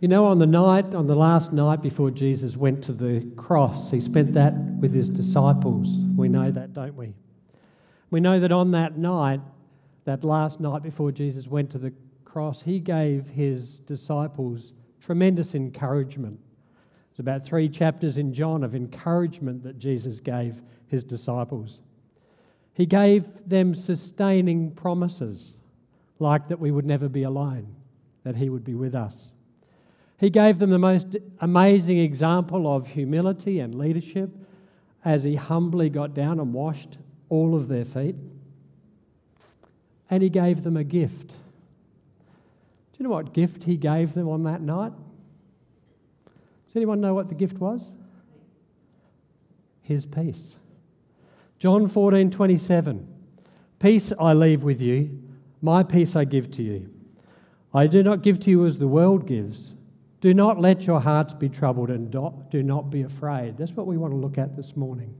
You know, on the night, on the last night before Jesus went to the cross, he spent that with his disciples. We know that, don't we? We know that on that night, that last night before Jesus went to the cross, he gave his disciples tremendous encouragement. There's about three chapters in John of encouragement that Jesus gave his disciples. He gave them sustaining promises, like that we would never be alone, that he would be with us. He gave them the most amazing example of humility and leadership as he humbly got down and washed all of their feet. And he gave them a gift. Do you know what gift he gave them on that night? Does anyone know what the gift was? His peace. John 14, 27. Peace I leave with you, my peace I give to you. I do not give to you as the world gives. Do not let your hearts be troubled and do not be afraid. That's what we want to look at this morning.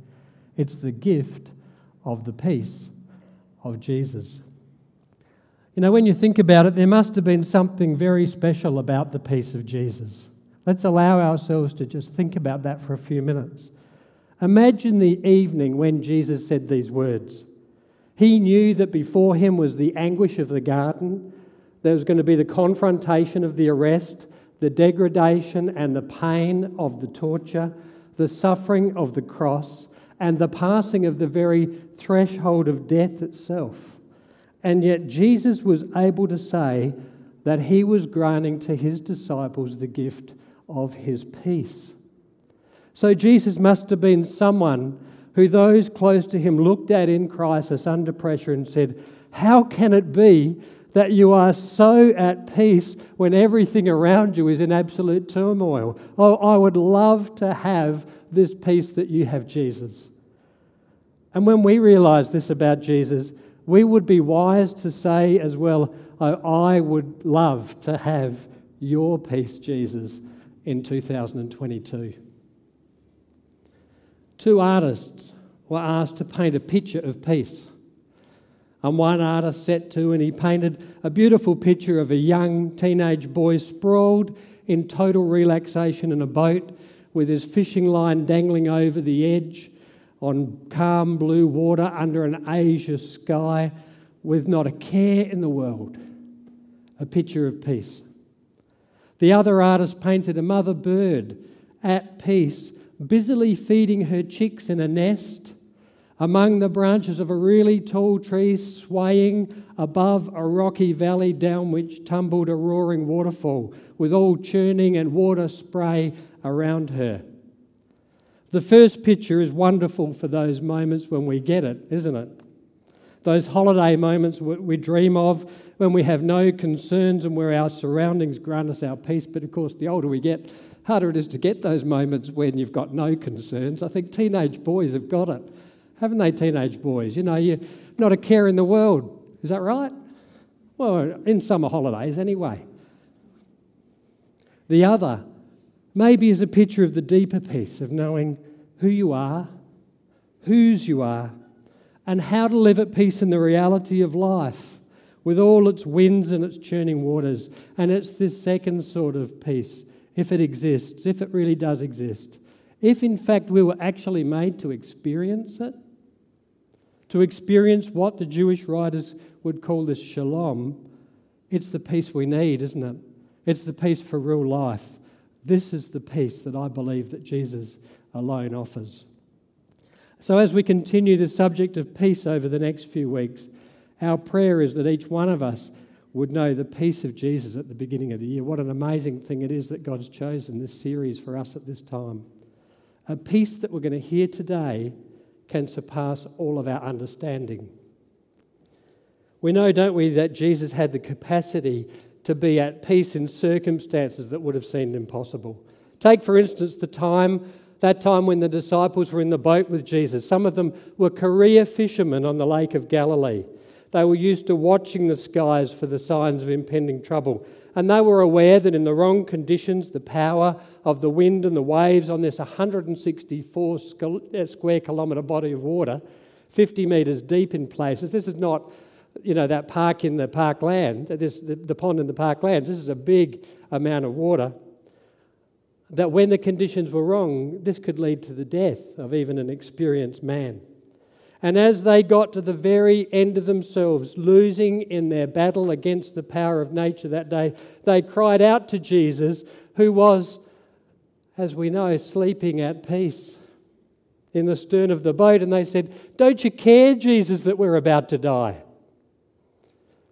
It's the gift of the peace of Jesus. You know, when you think about it, there must have been something very special about the peace of Jesus. Let's allow ourselves to just think about that for a few minutes. Imagine the evening when Jesus said these words. He knew that before him was the anguish of the garden, there was going to be the confrontation of the arrest, the degradation and the pain of the torture, the suffering of the cross, and the passing of the very threshold of death itself. And yet, Jesus was able to say that he was granting to his disciples the gift of his peace. So, Jesus must have been someone who those close to him looked at in crisis under pressure and said, How can it be that you are so at peace when everything around you is in absolute turmoil. Oh, I would love to have this peace that you have, Jesus. And when we realize this about Jesus, we would be wise to say as well, oh, I would love to have your peace, Jesus, in 2022. Two artists were asked to paint a picture of peace. And one artist set to and he painted a beautiful picture of a young teenage boy sprawled in total relaxation in a boat with his fishing line dangling over the edge on calm blue water under an azure sky with not a care in the world. A picture of peace. The other artist painted a mother bird at peace, busily feeding her chicks in a nest among the branches of a really tall tree swaying above a rocky valley down which tumbled a roaring waterfall with all churning and water spray around her. The first picture is wonderful for those moments when we get it, isn't it? Those holiday moments we dream of when we have no concerns and where our surroundings grant us our peace. But of course, the older we get, harder it is to get those moments when you've got no concerns. I think teenage boys have got it haven't they, teenage boys? You know, you're not a care in the world. Is that right? Well, in summer holidays, anyway. The other, maybe, is a picture of the deeper peace of knowing who you are, whose you are, and how to live at peace in the reality of life with all its winds and its churning waters. And it's this second sort of peace, if it exists, if it really does exist. If in fact we were actually made to experience it, to experience what the Jewish writers would call this shalom, it's the peace we need, isn't it? It's the peace for real life. This is the peace that I believe that Jesus alone offers. So, as we continue the subject of peace over the next few weeks, our prayer is that each one of us would know the peace of Jesus at the beginning of the year. What an amazing thing it is that God's chosen this series for us at this time. A peace that we're going to hear today can surpass all of our understanding. We know, don't we, that Jesus had the capacity to be at peace in circumstances that would have seemed impossible. Take, for instance, the time, that time when the disciples were in the boat with Jesus. Some of them were career fishermen on the Lake of Galilee. They were used to watching the skies for the signs of impending trouble. And they were aware that in the wrong conditions, the power of the wind and the waves on this 164 uh, square kilometre body of water, 50 metres deep in places, this is not you know, that park in the parkland, this, the, the pond in the parklands, this is a big amount of water. That when the conditions were wrong, this could lead to the death of even an experienced man. And as they got to the very end of themselves, losing in their battle against the power of nature that day, they cried out to Jesus, who was, as we know, sleeping at peace in the stern of the boat. And they said, Don't you care, Jesus, that we're about to die?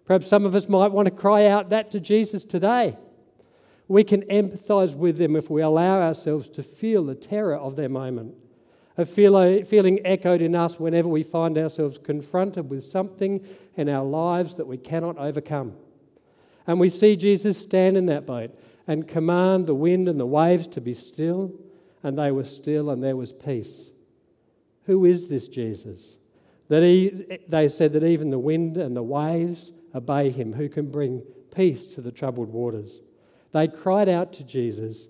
Perhaps some of us might want to cry out that to Jesus today. We can empathize with them if we allow ourselves to feel the terror of their moment, a feeling echoed in us whenever we find ourselves confronted with something in our lives that we cannot overcome. And we see Jesus stand in that boat and command the wind and the waves to be still, and they were still, and there was peace. Who is this Jesus? That he, they said that even the wind and the waves obey him, who can bring peace to the troubled waters. They cried out to Jesus,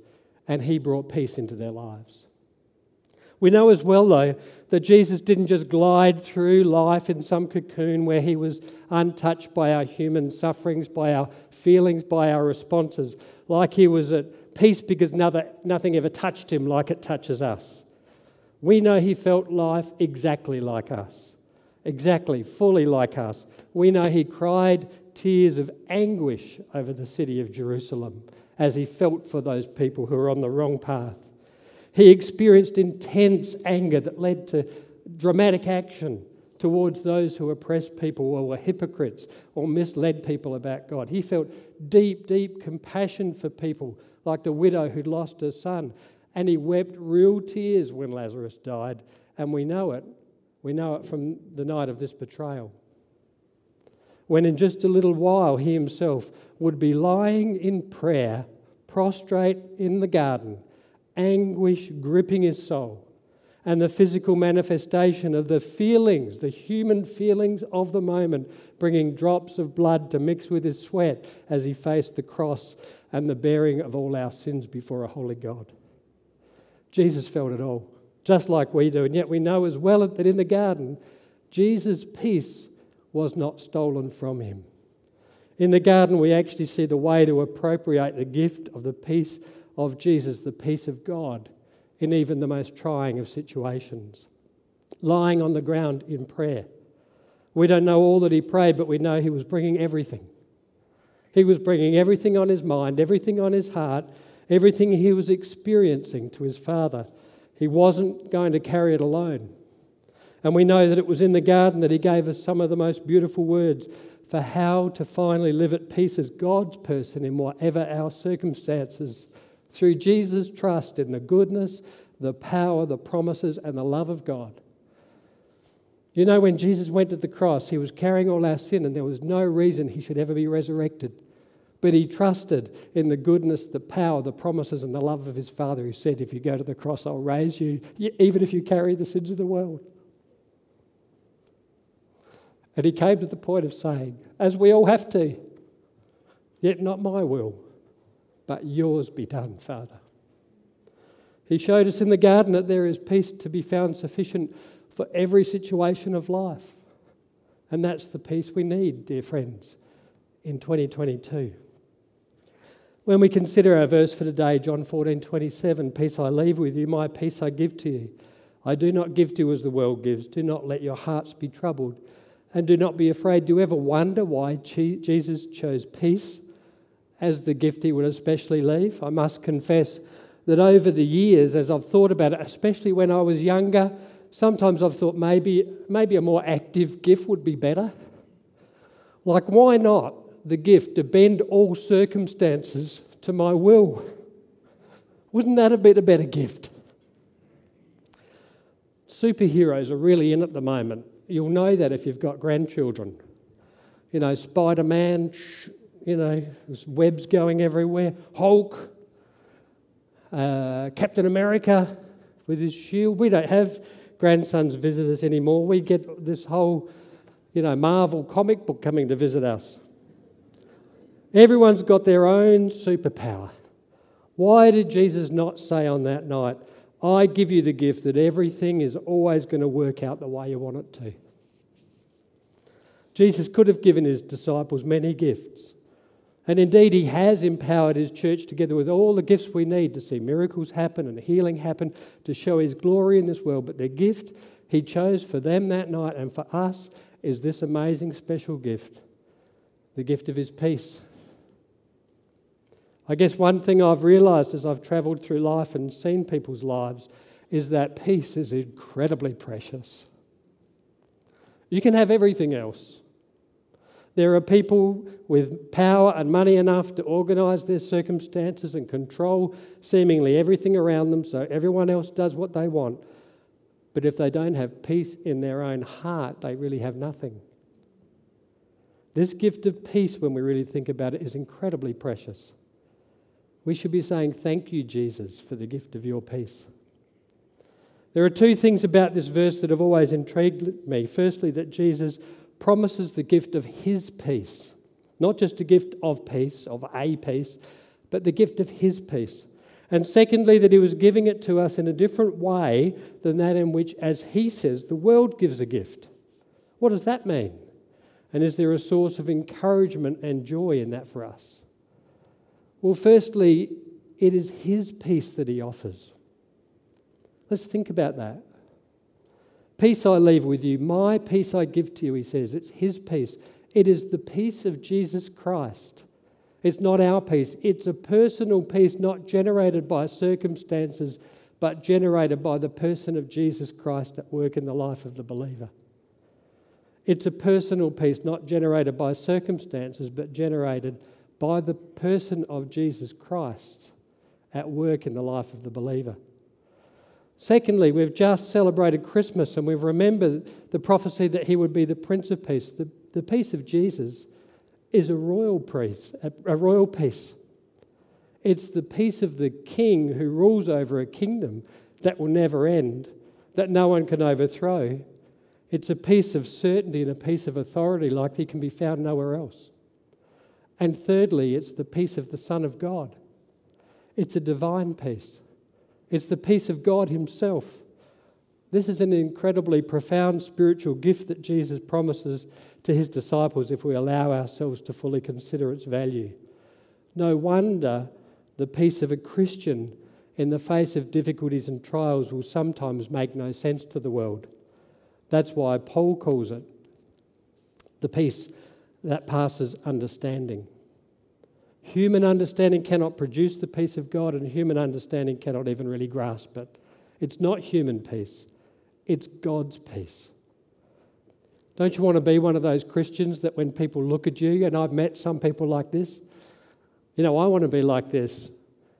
and he brought peace into their lives. We know as well, though, that Jesus didn't just glide through life in some cocoon where he was untouched by our human sufferings, by our feelings, by our responses, like he was at peace because nothing ever touched him like it touches us. We know he felt life exactly like us, exactly, fully like us we know he cried tears of anguish over the city of Jerusalem as he felt for those people who were on the wrong path. He experienced intense anger that led to dramatic action towards those who oppressed people or were hypocrites or misled people about God. He felt deep, deep compassion for people, like the widow who'd lost her son. And he wept real tears when Lazarus died. And we know it. We know it from the night of this betrayal when in just a little while he himself would be lying in prayer, prostrate in the garden, anguish gripping his soul, and the physical manifestation of the feelings, the human feelings of the moment, bringing drops of blood to mix with his sweat as he faced the cross and the bearing of all our sins before a holy God. Jesus felt it all, just like we do, and yet we know as well that in the garden, Jesus' peace was not stolen from him. In the garden, we actually see the way to appropriate the gift of the peace of Jesus, the peace of God, in even the most trying of situations. Lying on the ground in prayer. We don't know all that he prayed, but we know he was bringing everything. He was bringing everything on his mind, everything on his heart, everything he was experiencing to his Father. He wasn't going to carry it alone. And we know that it was in the garden that he gave us some of the most beautiful words for how to finally live at peace as God's person in whatever our circumstances. Through Jesus' trust in the goodness, the power, the promises, and the love of God. You know, when Jesus went to the cross, he was carrying all our sin, and there was no reason he should ever be resurrected. But he trusted in the goodness, the power, the promises, and the love of his Father, who said, If you go to the cross, I'll raise you, even if you carry the sins of the world. And he came to the point of saying, as we all have to, yet not my will, but yours be done, Father. He showed us in the garden that there is peace to be found sufficient for every situation of life. And that's the peace we need, dear friends, in 2022. When we consider our verse for today, John 14 27, peace I leave with you, my peace I give to you. I do not give to you as the world gives. Do not let your hearts be troubled and do not be afraid. Do you ever wonder why Jesus chose peace as the gift he would especially leave? I must confess that over the years, as I've thought about it, especially when I was younger, sometimes I've thought maybe, maybe a more active gift would be better. Like, why not the gift to bend all circumstances to my will? Wouldn't that have been a better gift? Superheroes are really in at the moment. You'll know that if you've got grandchildren. You know, Spider Man, you know, there's webs going everywhere. Hulk, uh, Captain America with his shield. We don't have grandsons visit us anymore. We get this whole, you know, Marvel comic book coming to visit us. Everyone's got their own superpower. Why did Jesus not say on that night, I give you the gift that everything is always going to work out the way you want it to? Jesus could have given his disciples many gifts. And indeed, he has empowered his church together with all the gifts we need to see miracles happen and healing happen, to show his glory in this world. But the gift he chose for them that night and for us is this amazing special gift the gift of his peace. I guess one thing I've realized as I've traveled through life and seen people's lives is that peace is incredibly precious. You can have everything else. There are people with power and money enough to organise their circumstances and control seemingly everything around them so everyone else does what they want. But if they don't have peace in their own heart, they really have nothing. This gift of peace, when we really think about it, is incredibly precious. We should be saying, Thank you, Jesus, for the gift of your peace. There are two things about this verse that have always intrigued me. Firstly, that Jesus promises the gift of his peace, not just a gift of peace, of a peace, but the gift of his peace. And secondly, that he was giving it to us in a different way than that in which, as he says, the world gives a gift. What does that mean? And is there a source of encouragement and joy in that for us? Well, firstly, it is His peace that He offers. Let's think about that. Peace I leave with you, my peace I give to you, He says. It's His peace. It is the peace of Jesus Christ. It's not our peace. It's a personal peace not generated by circumstances, but generated by the person of Jesus Christ at work in the life of the believer. It's a personal peace not generated by circumstances, but generated by the person of Jesus Christ at work in the life of the believer. Secondly, we've just celebrated Christmas and we've remembered the prophecy that he would be the Prince of Peace. The, the peace of Jesus is a royal peace, a, a royal peace. It's the peace of the king who rules over a kingdom that will never end, that no one can overthrow. It's a peace of certainty and a peace of authority like he can be found nowhere else. And thirdly, it's the peace of the Son of God. It's a divine peace, it's the peace of God Himself. This is an incredibly profound spiritual gift that Jesus promises to His disciples if we allow ourselves to fully consider its value. No wonder the peace of a Christian in the face of difficulties and trials will sometimes make no sense to the world. That's why Paul calls it the peace that passes understanding. Human understanding cannot produce the peace of God, and human understanding cannot even really grasp it. It's not human peace, it's God's peace. Don't you want to be one of those Christians that when people look at you, and I've met some people like this, you know, I want to be like this.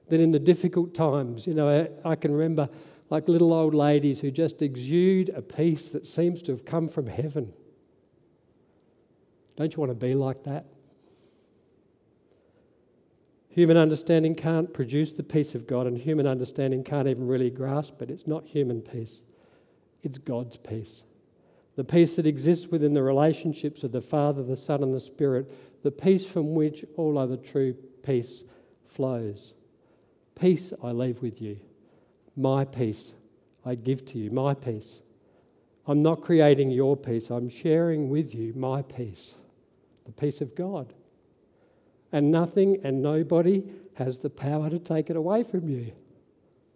That in the difficult times, you know, I, I can remember like little old ladies who just exude a peace that seems to have come from heaven. Don't you want to be like that? Human understanding can't produce the peace of God, and human understanding can't even really grasp it. It's not human peace, it's God's peace. The peace that exists within the relationships of the Father, the Son, and the Spirit, the peace from which all other true peace flows. Peace I leave with you. My peace I give to you. My peace. I'm not creating your peace, I'm sharing with you my peace the peace of God. And nothing and nobody has the power to take it away from you.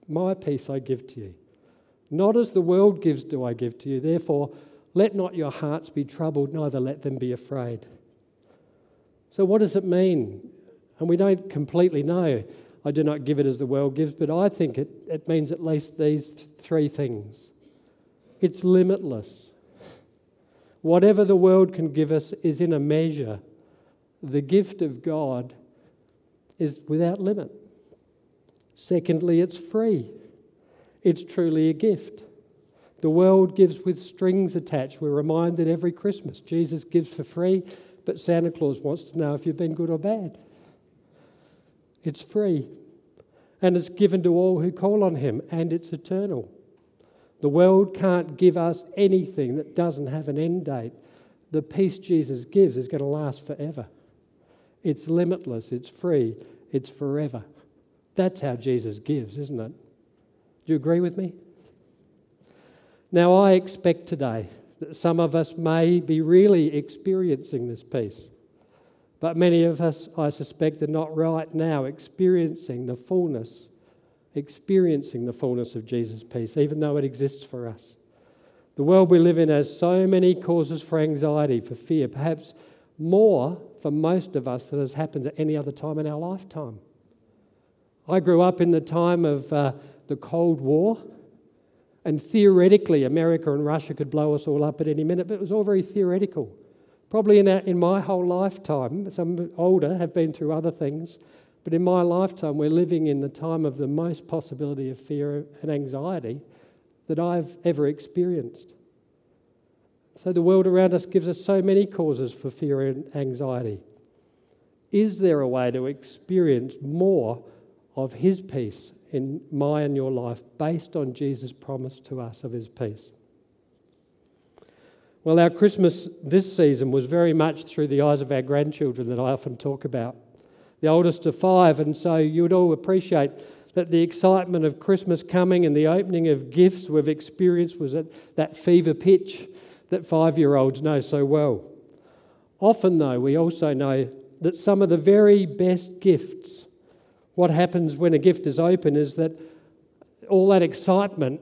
My peace I give to you. Not as the world gives, do I give to you. Therefore, let not your hearts be troubled, neither let them be afraid. So, what does it mean? And we don't completely know. I do not give it as the world gives, but I think it, it means at least these th- three things it's limitless. Whatever the world can give us is in a measure. The gift of God is without limit. Secondly, it's free. It's truly a gift. The world gives with strings attached. We're reminded every Christmas Jesus gives for free but Santa Claus wants to know if you've been good or bad. It's free, and it's given to all who call on Him, and it's eternal. The world can't give us anything that doesn't have an end date. The peace Jesus gives is going to last forever. It's limitless, it's free, it's forever. That's how Jesus gives, isn't it? Do you agree with me? Now, I expect today that some of us may be really experiencing this peace. But many of us, I suspect, are not right now experiencing the fullness, experiencing the fullness of Jesus' peace, even though it exists for us. The world we live in has so many causes for anxiety, for fear, perhaps more for most of us that has happened at any other time in our lifetime. I grew up in the time of uh, the Cold War, and theoretically, America and Russia could blow us all up at any minute, but it was all very theoretical. Probably in, in my whole lifetime, some older have been through other things, but in my lifetime, we're living in the time of the most possibility of fear and anxiety that I've ever experienced. So the world around us gives us so many causes for fear and anxiety. Is there a way to experience more of His peace in my and your life based on Jesus' promise to us of his peace. Well, our Christmas this season was very much through the eyes of our grandchildren that I often talk about. The oldest of five, and so you would all appreciate that the excitement of Christmas coming and the opening of gifts we've experienced was at that fever pitch that five year olds know so well. Often, though, we also know that some of the very best gifts what happens when a gift is open is that all that excitement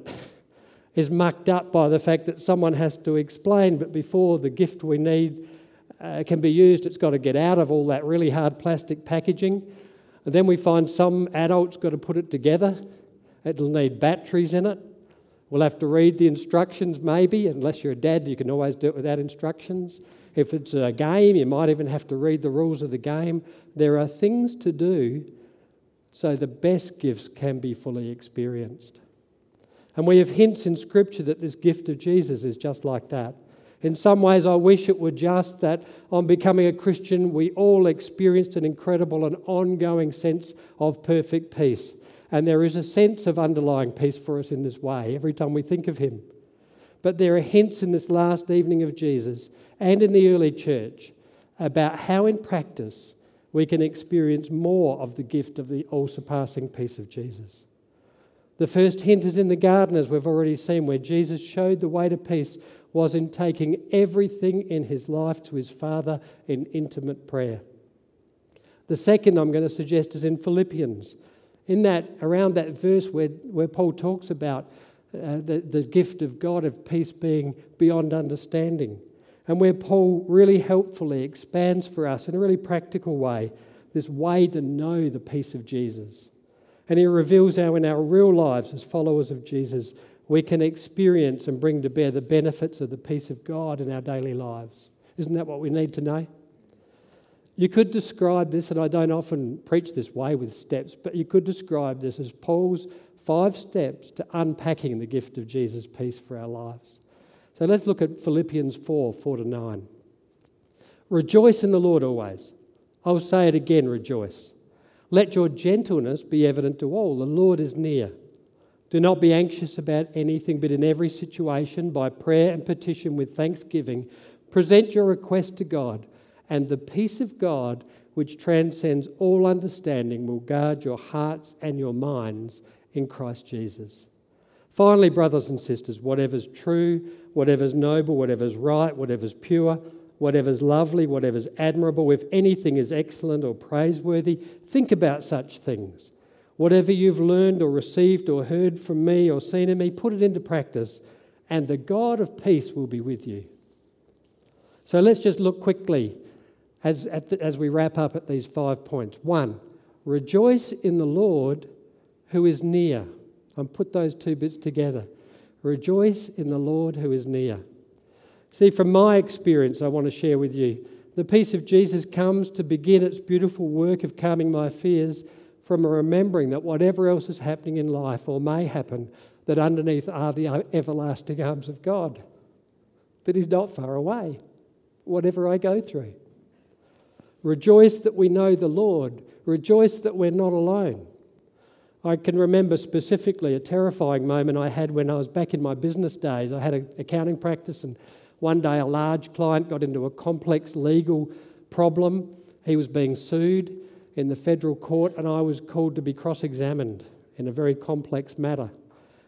is mucked up by the fact that someone has to explain, but before the gift we need uh, can be used, it's got to get out of all that really hard plastic packaging. And then we find some adults got to put it together. It'll need batteries in it. We'll have to read the instructions, maybe, unless you're a dad, you can always do it without instructions. If it's a game, you might even have to read the rules of the game. There are things to do so the best gifts can be fully experienced. And we have hints in Scripture that this gift of Jesus is just like that. In some ways, I wish it were just that on becoming a Christian, we all experienced an incredible and ongoing sense of perfect peace. And there is a sense of underlying peace for us in this way every time we think of Him. But there are hints in this last evening of Jesus and in the early church about how, in practice, we can experience more of the gift of the all surpassing peace of Jesus. The first hint is in the garden, as we've already seen, where Jesus showed the way to peace was in taking everything in his life to his Father in intimate prayer. The second I'm going to suggest is in Philippians. In that, around that verse where, where Paul talks about uh, the, the gift of God of peace being beyond understanding and where Paul really helpfully expands for us in a really practical way this way to know the peace of Jesus. And he reveals how, in our real lives as followers of Jesus, we can experience and bring to bear the benefits of the peace of God in our daily lives. Isn't that what we need to know? You could describe this, and I don't often preach this way with steps, but you could describe this as Paul's five steps to unpacking the gift of Jesus' peace for our lives. So let's look at Philippians 4 4 to 9. Rejoice in the Lord always. I will say it again, rejoice. Let your gentleness be evident to all. The Lord is near. Do not be anxious about anything, but in every situation, by prayer and petition with thanksgiving, present your request to God, and the peace of God, which transcends all understanding, will guard your hearts and your minds in Christ Jesus. Finally, brothers and sisters, whatever's true, whatever's noble, whatever's right, whatever's pure, whatever's lovely, whatever's admirable, if anything is excellent or praiseworthy, think about such things. Whatever you've learned or received or heard from me or seen in me, put it into practice, and the God of peace will be with you. So let's just look quickly as, the, as we wrap up at these five points. One, rejoice in the Lord who is near. And put those two bits together. Rejoice in the Lord who is near. See, from my experience, I want to share with you the peace of Jesus comes to begin its beautiful work of calming my fears from a remembering that whatever else is happening in life or may happen, that underneath are the everlasting arms of God. That He's not far away, whatever I go through. Rejoice that we know the Lord. Rejoice that we're not alone. I can remember specifically a terrifying moment I had when I was back in my business days. I had an accounting practice, and one day a large client got into a complex legal problem. He was being sued in the federal court, and I was called to be cross examined in a very complex matter.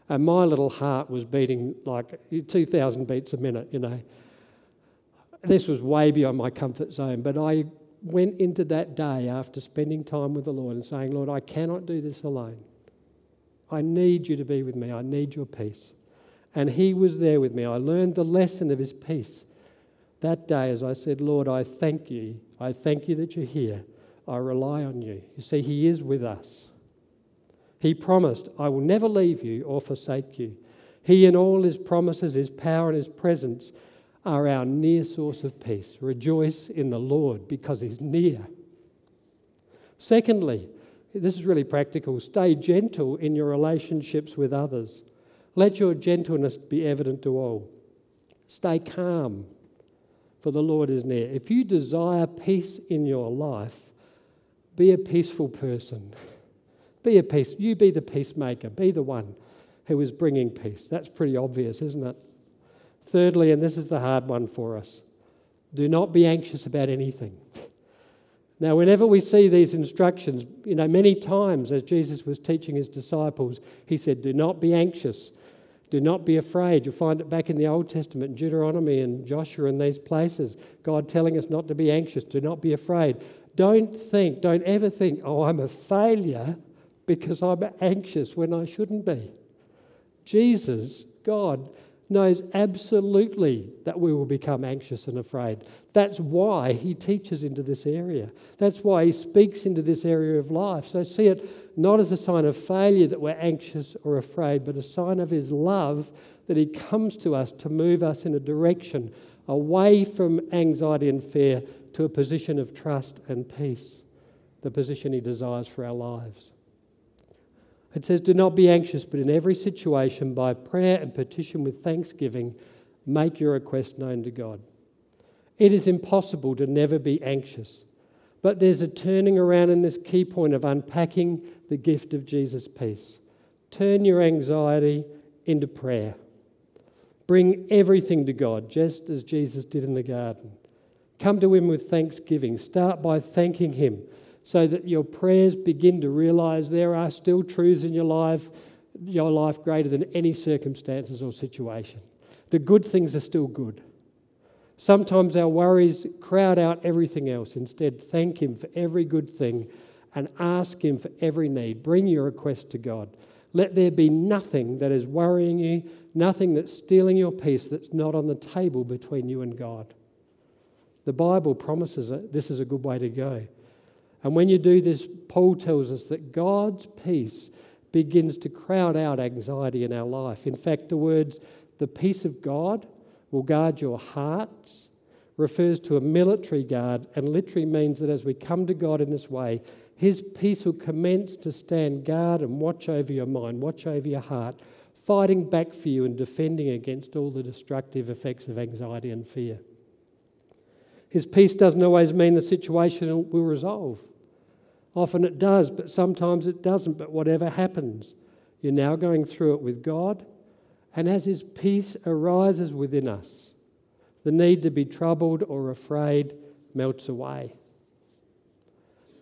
And my little heart was beating like 2,000 beats a minute, you know. This was way beyond my comfort zone, but I went into that day after spending time with the Lord and saying, Lord, I cannot do this alone. I need you to be with me. I need your peace. And He was there with me. I learned the lesson of His peace that day as I said, Lord, I thank you. I thank you that you're here. I rely on you. You see, He is with us. He promised, I will never leave you or forsake you. He and all His promises, His power, and His presence are our near source of peace. Rejoice in the Lord because He's near. Secondly, this is really practical stay gentle in your relationships with others. Let your gentleness be evident to all. Stay calm, for the Lord is near. If you desire peace in your life, be a peaceful person. Be a peace. You be the peacemaker. Be the one who is bringing peace. That's pretty obvious, isn't it? Thirdly, and this is the hard one for us do not be anxious about anything. Now, whenever we see these instructions, you know, many times as Jesus was teaching his disciples, he said, Do not be anxious. Do not be afraid. You'll find it back in the Old Testament, Deuteronomy and Joshua and these places. God telling us not to be anxious. Do not be afraid. Don't think, don't ever think, oh, I'm a failure because I'm anxious when I shouldn't be. Jesus, God, knows absolutely that we will become anxious and afraid. That's why he teaches into this area. That's why he speaks into this area of life. So see it not as a sign of failure that we're anxious or afraid, but a sign of his love that he comes to us to move us in a direction away from anxiety and fear to a position of trust and peace, the position he desires for our lives. It says, Do not be anxious, but in every situation, by prayer and petition with thanksgiving, make your request known to God. It is impossible to never be anxious, but there's a turning around in this key point of unpacking the gift of Jesus' peace. Turn your anxiety into prayer. Bring everything to God, just as Jesus did in the garden. Come to Him with thanksgiving. Start by thanking Him so that your prayers begin to realize there are still truths in your life, your life greater than any circumstances or situation. The good things are still good. Sometimes our worries crowd out everything else. Instead, thank Him for every good thing and ask Him for every need. Bring your request to God. Let there be nothing that is worrying you, nothing that's stealing your peace that's not on the table between you and God. The Bible promises that this is a good way to go. And when you do this, Paul tells us that God's peace begins to crowd out anxiety in our life. In fact, the words, the peace of God will guard your hearts, refers to a military guard and literally means that as we come to God in this way, His peace will commence to stand guard and watch over your mind, watch over your heart, fighting back for you and defending against all the destructive effects of anxiety and fear. His peace doesn't always mean the situation will resolve. Often it does, but sometimes it doesn't. But whatever happens, you're now going through it with God. And as His peace arises within us, the need to be troubled or afraid melts away.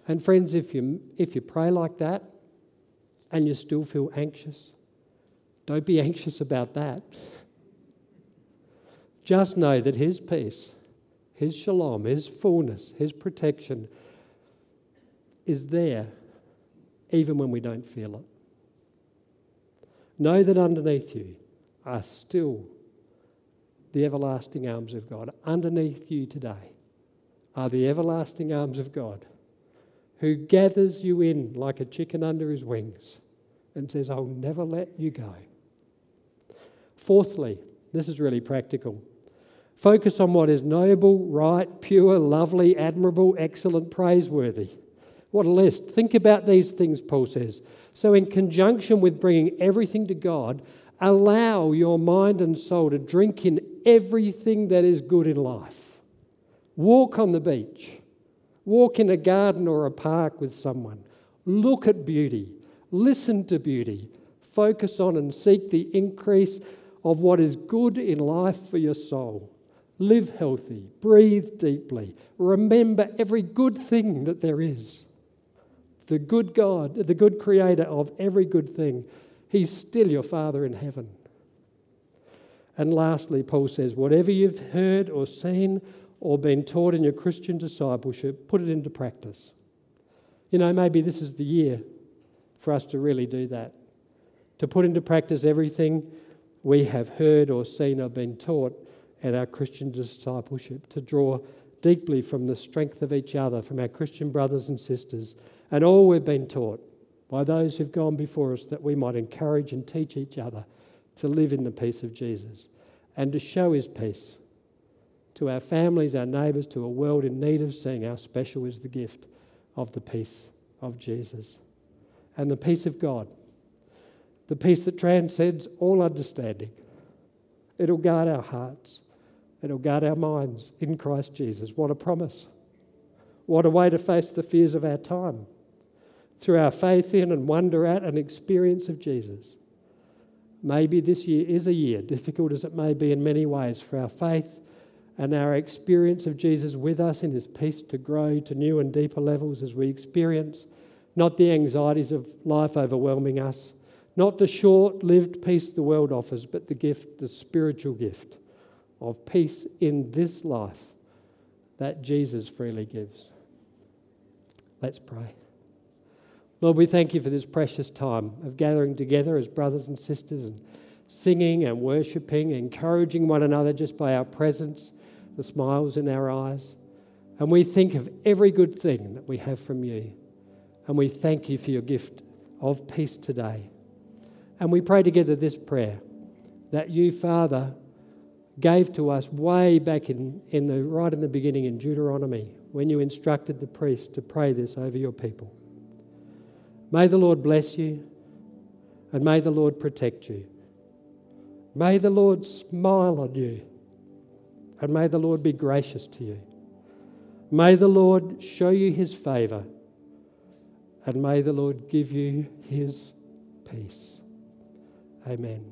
And friends, if you, if you pray like that and you still feel anxious, don't be anxious about that. Just know that His peace, His shalom, His fullness, His protection, is there even when we don't feel it. Know that underneath you are still the everlasting arms of God. Underneath you today are the everlasting arms of God who gathers you in like a chicken under his wings and says, I'll never let you go. Fourthly, this is really practical. Focus on what is noble, right, pure, lovely, admirable, excellent, praiseworthy. What a list. Think about these things, Paul says. So, in conjunction with bringing everything to God, allow your mind and soul to drink in everything that is good in life. Walk on the beach. Walk in a garden or a park with someone. Look at beauty. Listen to beauty. Focus on and seek the increase of what is good in life for your soul. Live healthy. Breathe deeply. Remember every good thing that there is. The good God, the good creator of every good thing, He's still your Father in heaven. And lastly, Paul says, whatever you've heard or seen or been taught in your Christian discipleship, put it into practice. You know, maybe this is the year for us to really do that, to put into practice everything we have heard or seen or been taught at our Christian discipleship, to draw deeply from the strength of each other, from our Christian brothers and sisters, and all we've been taught by those who've gone before us, that we might encourage and teach each other to live in the peace of Jesus and to show his peace to our families, our neighbours, to a world in need of seeing how special is the gift of the peace of Jesus and the peace of God, the peace that transcends all understanding. It'll guard our hearts, it'll guard our minds in Christ Jesus. What a promise! What a way to face the fears of our time through our faith in and wonder at and experience of Jesus. Maybe this year is a year, difficult as it may be in many ways, for our faith and our experience of Jesus with us in his peace to grow to new and deeper levels as we experience not the anxieties of life overwhelming us, not the short lived peace the world offers, but the gift, the spiritual gift of peace in this life that Jesus freely gives. Let's pray. Lord, we thank you for this precious time of gathering together as brothers and sisters and singing and worshipping, encouraging one another just by our presence the smiles in our eyes. And we think of every good thing that we have from you. And we thank you for your gift of peace today. And we pray together this prayer that you, Father, gave to us way back in, in the right in the beginning in Deuteronomy when you instructed the priest to pray this over your people. May the Lord bless you and may the Lord protect you. May the Lord smile on you and may the Lord be gracious to you. May the Lord show you his favor. And may the Lord give you his peace. Amen.